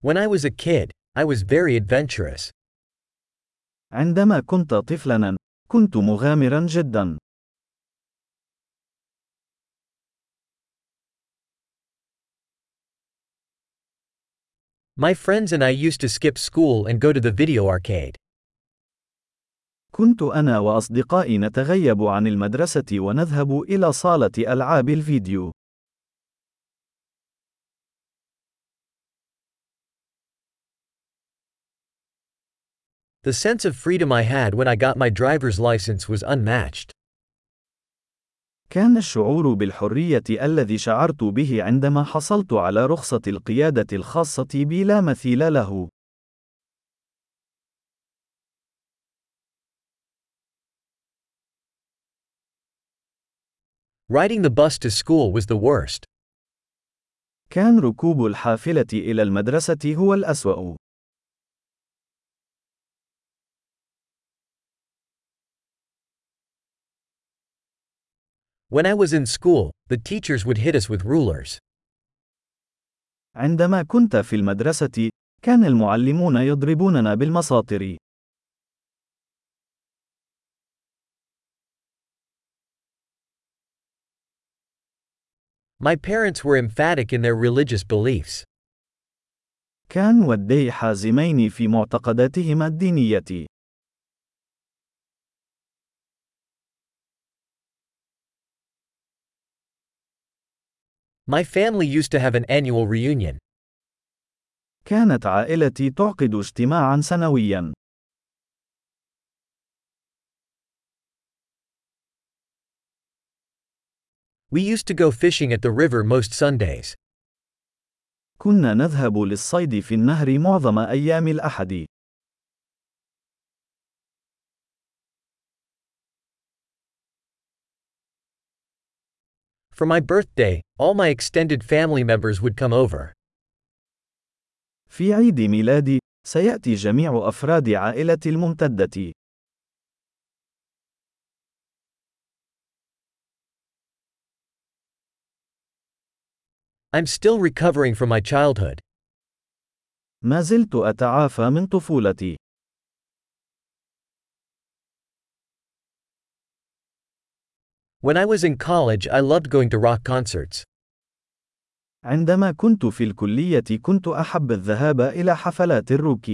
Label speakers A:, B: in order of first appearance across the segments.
A: When I was a kid, I was very adventurous.
B: عندما كنت طفلا، كنت مغامرا جدا.
A: My friends and I used to skip school and go to the video arcade.
B: كنت أنا وأصدقائي نتغيب عن المدرسة ونذهب إلى صالة ألعاب الفيديو.
A: The sense of freedom I had when I got my driver's license was unmatched.
B: كان الشعور بالحرية الذي شعرت به عندما حصلت على رخصة القيادة الخاصة بي لا مثيل له.
A: Riding the bus to school was the worst.
B: كان ركوب الحافلة إلى المدرسة هو الأسوأ.
A: When I was in school, the teachers would hit us with rulers.
B: عندما كنت في المدرسة، كان المعلمون يضربوننا بالمساطر.
A: My parents were emphatic in their religious beliefs.
B: كان والدي حازمين في معتقداتهما الدينية.
A: My family used to have an annual reunion.
B: كانت عائلتي تعقد اجتماعا سنويا.
A: We used to go fishing at the river most Sundays.
B: كنا نذهب للصيد في النهر معظم أيام الأحد.
A: For my birthday, all my extended family members would come over.
B: في عيد ميلادي، سيأتي جميع أفراد عائلتي الممتدة.
A: I'm still recovering from my childhood.
B: ما زلت أتعافى من طفولتي.
A: When I was in college, I loved going to rock concerts.
B: عندما كنت في الكلية كنت أحب الذهاب إلى حفلات الروك.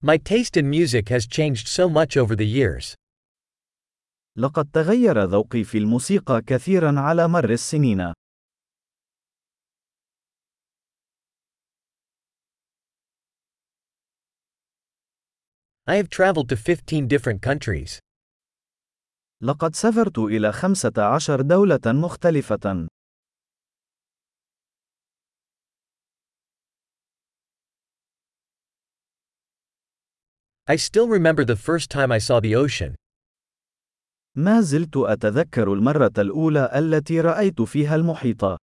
A: My taste in music has changed so much over the years.
B: لقد تغير ذوقي في الموسيقى كثيرا على مر السنين.
A: I have traveled to 15 different countries.
B: لقد سافرت إلى 15 دولة مختلفة.
A: I still remember the first time I saw the ocean.
B: ما زلت أتذكر المرة الأولى التي رأيت فيها المحيط.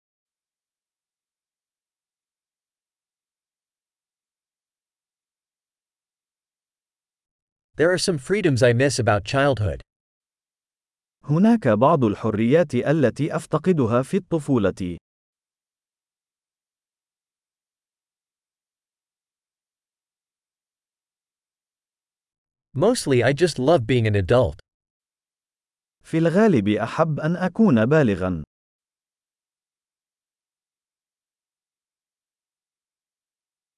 A: There are some freedoms I miss about childhood.
B: هناك بعض الحريات التي أفتقدها في الطفولة.
A: Mostly I just love being an adult.
B: في الغالب أحب أن أكون بالغا.